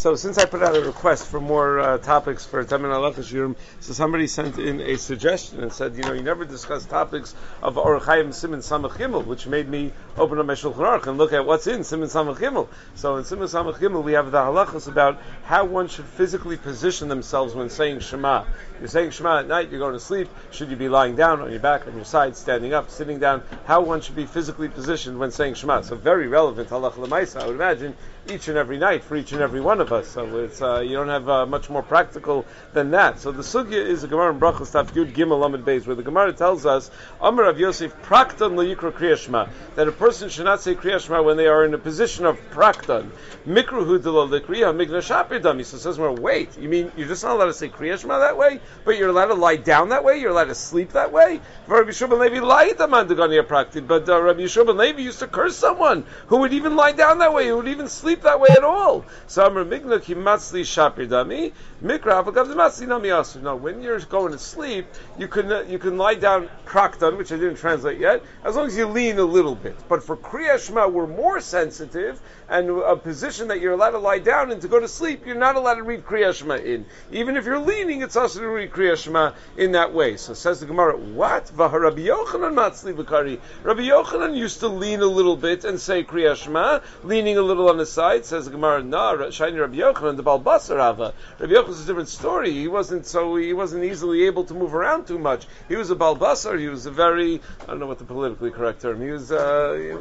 So since I put out a request for more uh, topics for Tamin Alachas Yurim, so somebody sent in a suggestion and said, you know, you never discuss topics of Orachayim Simon Samach Gimel, which made me open up my Shulchan Aruch and look at what's in Simon Samach Gimel. So in Simon Samach Gimel, we have the halachas about how one should physically position themselves when saying Shema. You're saying Shema at night, you're going to sleep. Should you be lying down on your back, on your side, standing up, sitting down? How one should be physically positioned when saying Shema. So very relevant halacha lemaisa. I would imagine each and every night for each and every one of us. So it's uh, you don't have uh, much more practical than that. So the sugya is a Gemara in Brachos Taf Yud Gimel Lamed Beis, where the Gemara tells us Amar Rav Yosef Prakton Liyikra Kriyashma that a person should not say Kriyashma when they are in a position of Prakton. Mikruhu Delo Likriya Mignashapidam. So says, well, wait, you mean you're just not allowed to say Kriyashma that way, but you're allowed to lie down that way, you're allowed to sleep that way? Rabbi Shimon Levi lied the man Praktin, but uh, Rabbi Shimon Levi used to curse someone who would even lie down that way, who would even sleep that way at all. So Migna Kimatzli Shapir Dami, Mikra Avagav Nami when you're going to sleep, you can uh, you can lie down Praktan, which I didn't translate yet, as long as you lean a little bit. But for Kriya we're more sensitive, and a position that you're allowed to lie down and to go to sleep, you're not allowed to read Kriya in. Even if you're leaning, it's also to read Kriya in that way. So says the Gemara, what? Rabbi Yochanan Matzli Bakari. Rabbi Yochanan used to lean a little bit and say Kriya leaning a little on the side. Says the Gemara, no, shiny Rabbi Yochanan, the Balbasar Rava. Rabbi is a different story. He wasn't so he wasn't easily able to move around too much. He was a Balbasar. He was a very I don't know what the politically correct term. He was uh,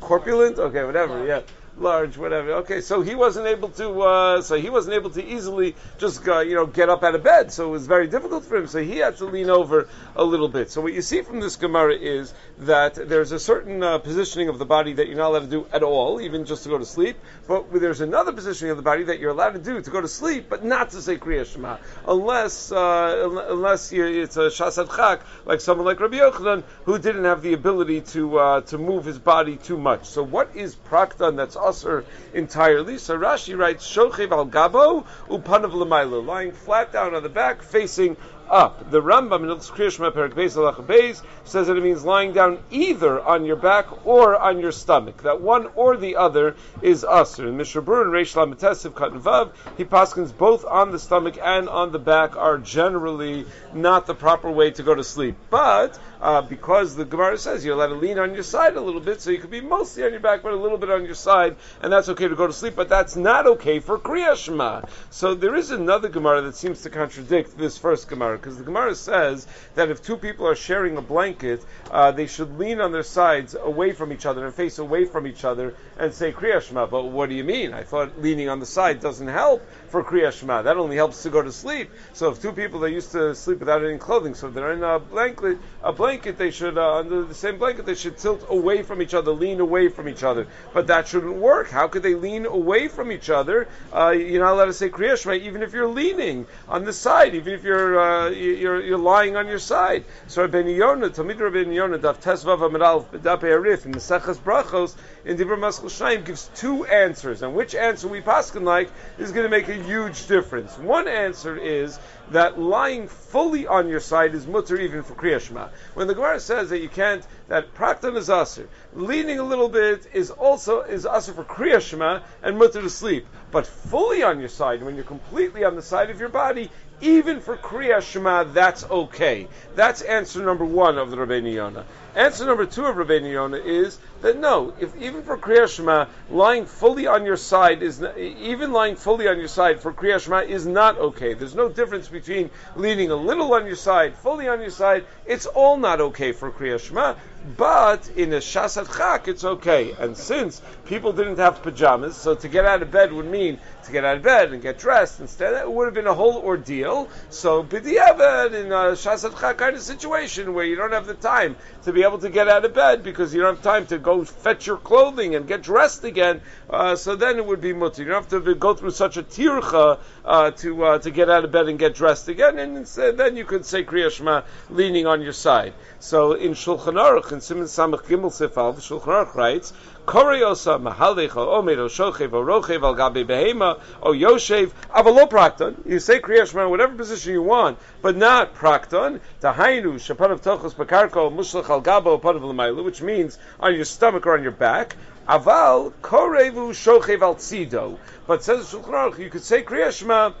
corpulent. Okay, whatever. Yeah large, whatever. Okay, so he wasn't able to, uh, so he wasn't able to easily just, uh, you know, get up out of bed. So it was very difficult for him. So he had to lean over a little bit. So what you see from this Gemara is that there's a certain uh, positioning of the body that you're not allowed to do at all, even just to go to sleep. But there's another positioning of the body that you're allowed to do to go to sleep, but not to say Kriya Shema, unless uh, unless it's a Shasad Chak, like someone like Rabbi Yochanan, who didn't have the ability to uh, to move his body too much. So what is Praktan that's usher entirely. So Rashi writes, Shochev al gabo upanav l'maylo, lying flat down on the back, facing up. The Rambam in Kriyashma Perak Beis says that it means lying down either on your back or on your stomach. That one or the other is usr. And Mishabur and Reish Lametesiv Katan Vav, he paskins both on the stomach and on the back are generally not the proper way to go to sleep. But uh, because the Gemara says you're allowed to lean on your side a little bit, so you could be mostly on your back, but a little bit on your side, and that's okay to go to sleep. But that's not okay for Kriyashma. So there is another Gemara that seems to contradict this first Gemara because the Gemara says that if two people are sharing a blanket, uh, they should lean on their sides away from each other and face away from each other and say Kriya Shema. But what do you mean? I thought leaning on the side doesn't help for Kriya Shema. That only helps to go to sleep. So if two people are used to sleep without any clothing, so they're in a blanket, a blanket, they should uh, under the same blanket they should tilt away from each other, lean away from each other. But that shouldn't work. How could they lean away from each other? Uh, you're not allowed to say Kriya Shema even if you're leaning on the side, even if you're uh, you're, you're lying on your side. So Rabbi Yonah, Talmid Rabbi Yonah, Daf Tesvav Amidal B'Dapei Arif in the Sechas Brachos in Dibur Maskul Shaim gives two answers, and which answer we paskin like is going to make a huge difference. One answer is that lying fully on your side is mutter even for Kriyashma. When the Gemara says that you can't, that praktan is asr, leaning a little bit is also is asr for Kriyashma and mutter to sleep. But fully on your side, when you're completely on the side of your body, even for Kriya Shema, that's okay. That's answer number one of the Rabbeinu Yonah. Answer number two of Rabbeinu Yonah is that no, if even for Kriya Shema, lying fully on your side is not, even lying fully on your side for Kriya Shema is not okay. There's no difference between leaning a little on your side, fully on your side. It's all not okay for Kriya Shema. But in a Shasat Chak, it's okay. And since people didn't have pajamas, so to get out of bed would mean to get out of bed and get dressed instead, it would have been a whole ordeal. So b'diavad in a Shasat Chak kind of situation where you don't have the time to be able to get out of bed because you don't have time to go fetch your clothing and get dressed again, uh, so then it would be mutter. You don't have to go through such a tircha uh, to uh, to get out of bed and get dressed again, and then you could say Kriya Shema leaning on your side. So in Shulchan Aruch, in Simon Samach Gimel Sifal, Shulchan Aruch writes, Koriosa mahalecha omer o shochev o rochev al gabe behema o yoshev avalo prakton. You say Kriya Shema whatever position you want, but not prakton. Tahainu shapanav tochos bakarko mushlach al gabo panav which means on your stomach or on your back. Aval korevu shochev al tzido. But says Shulchan Aruch, you could say Kriya Shema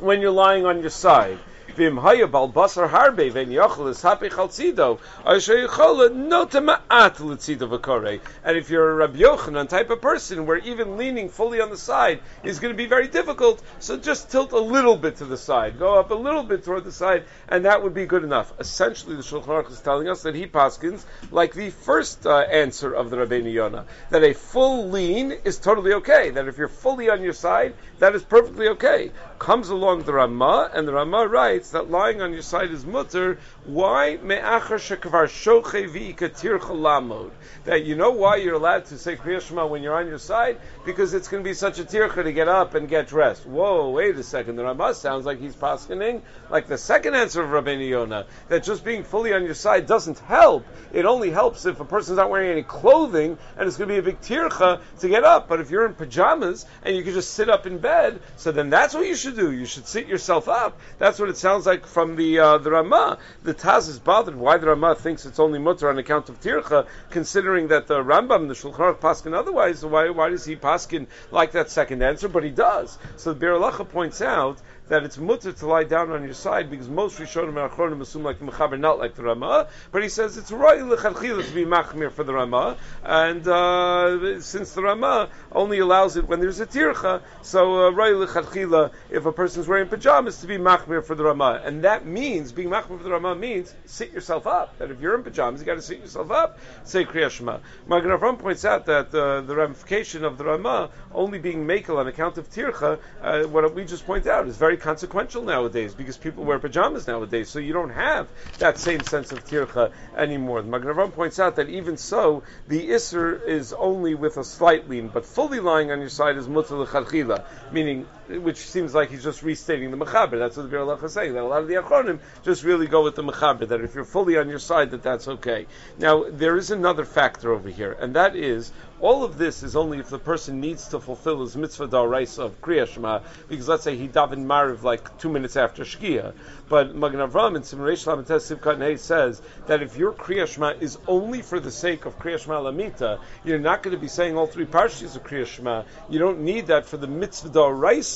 when you're lying on your side. Vim haya bal basar harbe ven yochel is happy chalzido. Asher yichola no tema'at l'tzido v'korei. And if you're a Rabbi Yochanan type of person where even leaning fully on the side is going to be very difficult, so just tilt a little bit to the side. Go up a little bit toward the side, and that would be good enough. Essentially, the Shulchan Aruch is telling us that he paskins like the first uh, answer of the Rabbeinu Yonah, that a full lean is totally okay. That if you're fully on your side, that is perfectly okay. Comes along the Ramah, and the Ramah writes that lying on your side is mutter. Why me'achar shekvar shoche v'ikatir chalamod? That you know why you're allowed to say Kriya Shema when you're on your side because it's going to be such a tircha to get up and get dressed. Whoa, wait a second. The Ramah sounds like he's paskening like the second answer of Rabbeinu Yonah that just being fully on your side doesn't help. It only helps if a person's not wearing any clothing and it's going to be a big tircha to get up. But if you're in pajamas and you can just sit up in bed, so then that's what you should do. You should sit yourself up. That's what it sounds like from the uh, the Ramah. The Taz is bothered why the Ramah thinks it's only mutter on account of tircha, considering that the Rambam, the Shulchan Aruch, paskin otherwise. Why why does he paskin like that second answer? But he does. So the Halacha points out that it's mutter to lie down on your side because most Rishonim and Achronim assume like the Mechaber, not like the Ramah. But he says it's right lechatchila to be machmir for the Ramah, and uh, since the Ramah only allows it when there's a tircha, so uh, right lechatchila if a person's wearing pajamas to be machmir for the Ramah, and that means being machmir for the Ramah means sit yourself up. That if you're in pajamas, you got to sit yourself up. Say Kriya Shema. Magen points out that uh, the ramification of the Ramah only being makel on account of tircha, uh, what we just point out is very consequential nowadays because people wear pajamas nowadays, so you don't have that same sense of tircha anymore. The Magen Avram points out that even so, the isser is only with a slight lean, but fully lying on your side is l'chadchila, meaning which seems like he's just restating the mechaber. That's what the Biur Halacha is saying. That a lot of the achronim just really go with the mechaber. That if you're fully on your side, that that's okay. Now there is another factor over here, and that is all of this is only if the person needs to fulfill his mitzvah da'araisa of Kriya Shema, because let's say he davened Mariv like two minutes after Shkia. But Magen Avram in Simreish Lamates Sivkat says that if your Kriya Shema is only for the sake of Kriya Shema Lamita, you're not going to be saying all three parshas of Kriya Shema. You don't need that for the mitzvah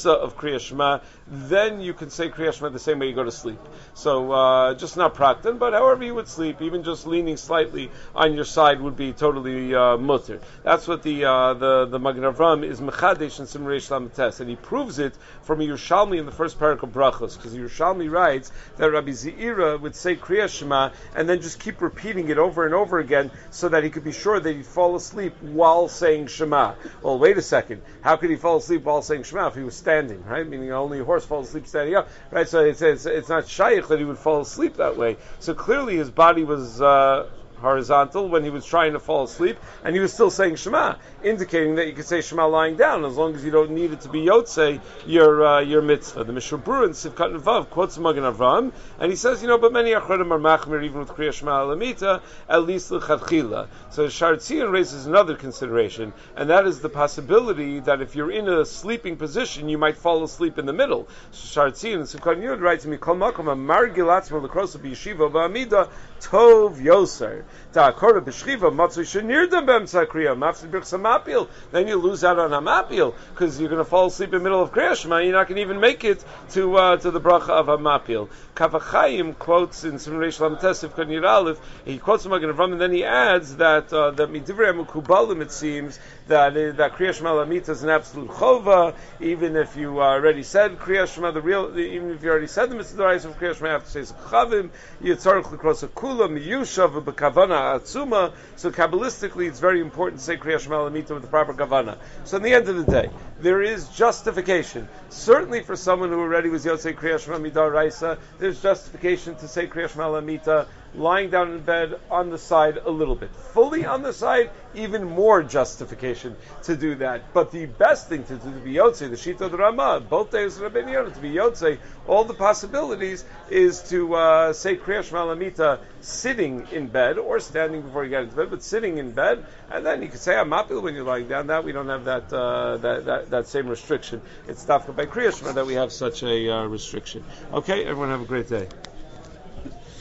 of Kriya Shema. Then you can say Kriya Shema the same way you go to sleep. So uh, just not praktan, but however you would sleep, even just leaning slightly on your side would be totally uh, mutter. That's what the uh, the the Magen Avram is mechadesh and Simreish Lamates, and he proves it from Yerushalmi in the first parak of Brachos, because Yerushalmi writes that Rabbi Zeira would say Kriya Shema and then just keep repeating it over and over again, so that he could be sure that he'd fall asleep while saying Shema. Well, wait a second, how could he fall asleep while saying Shema if he was standing, right? Meaning only a horse falls asleep standing up, right? So it's it's, it's not shaykh that he would fall asleep that way. So clearly his body was. Uh, horizontal when he was trying to fall asleep, and he was still saying Shema, indicating that you could say Shema lying down as long as you don't need it to be Yotze, your uh, your mitzvah. The Mishnah Berurah in Sivkat Nevav quotes Magen Avram, and he says, you know, but many Achronim are machmir even with Kriya Shema Alamita, at least l'chadchila. So Sharetzion raises another consideration, and that is the possibility that if you're in a sleeping position, you might fall asleep in the middle. So Sharetzion Sivkat Yud writes, Mikol Makom Amar Gilatzma L'Krosa B'Yeshiva Ba'amida Tov Yoser. Ta'akora b'shchiva matzui shenirdim b'emtza kriya mafsid birch samapil. Then you lose out on hamapil because you're going to fall asleep in the middle of kriya shema. You're not going to even make it to uh, to the bracha of hamapil. Kaf HaChaim quotes in Simreish Lamtesiv Kanir Aleph. He quotes from Magen Avram and then he adds that uh, that midivrei mukubalim it seems that uh, that kriya shema lamita is an absolute chova. Even if you already said kriya shema, the real even if you already said the mitzvah of kriya shema, you have to say chavim. Yitzarich l'kros a kula miyushav b'kavana atzuma. So kabbalistically, it's very important to say Kriya Shema Lamita with the proper kavana. So in the end of the day, there is justification. Certainly for someone who already was Yotzei Kriya Shema Midar Raisa, there's justification to say Kriya Shema Lamita lying down in bed on the side a little bit. Fully on the side, even more justification to do that. But the best thing to do to be Yotze, the Shita Ramah, both days of Rabbeinu Yonah, to be Yotze, all the possibilities is to uh, say Kriya Shema Lamita sitting in bed or standing before you get into bed, but sitting in bed, and then you could say Amapil when you're lying down. That we don't have that uh, that, that, that same restriction. It's Dafka by Kriya Shema that we have such a uh, restriction. Okay, everyone have a great day.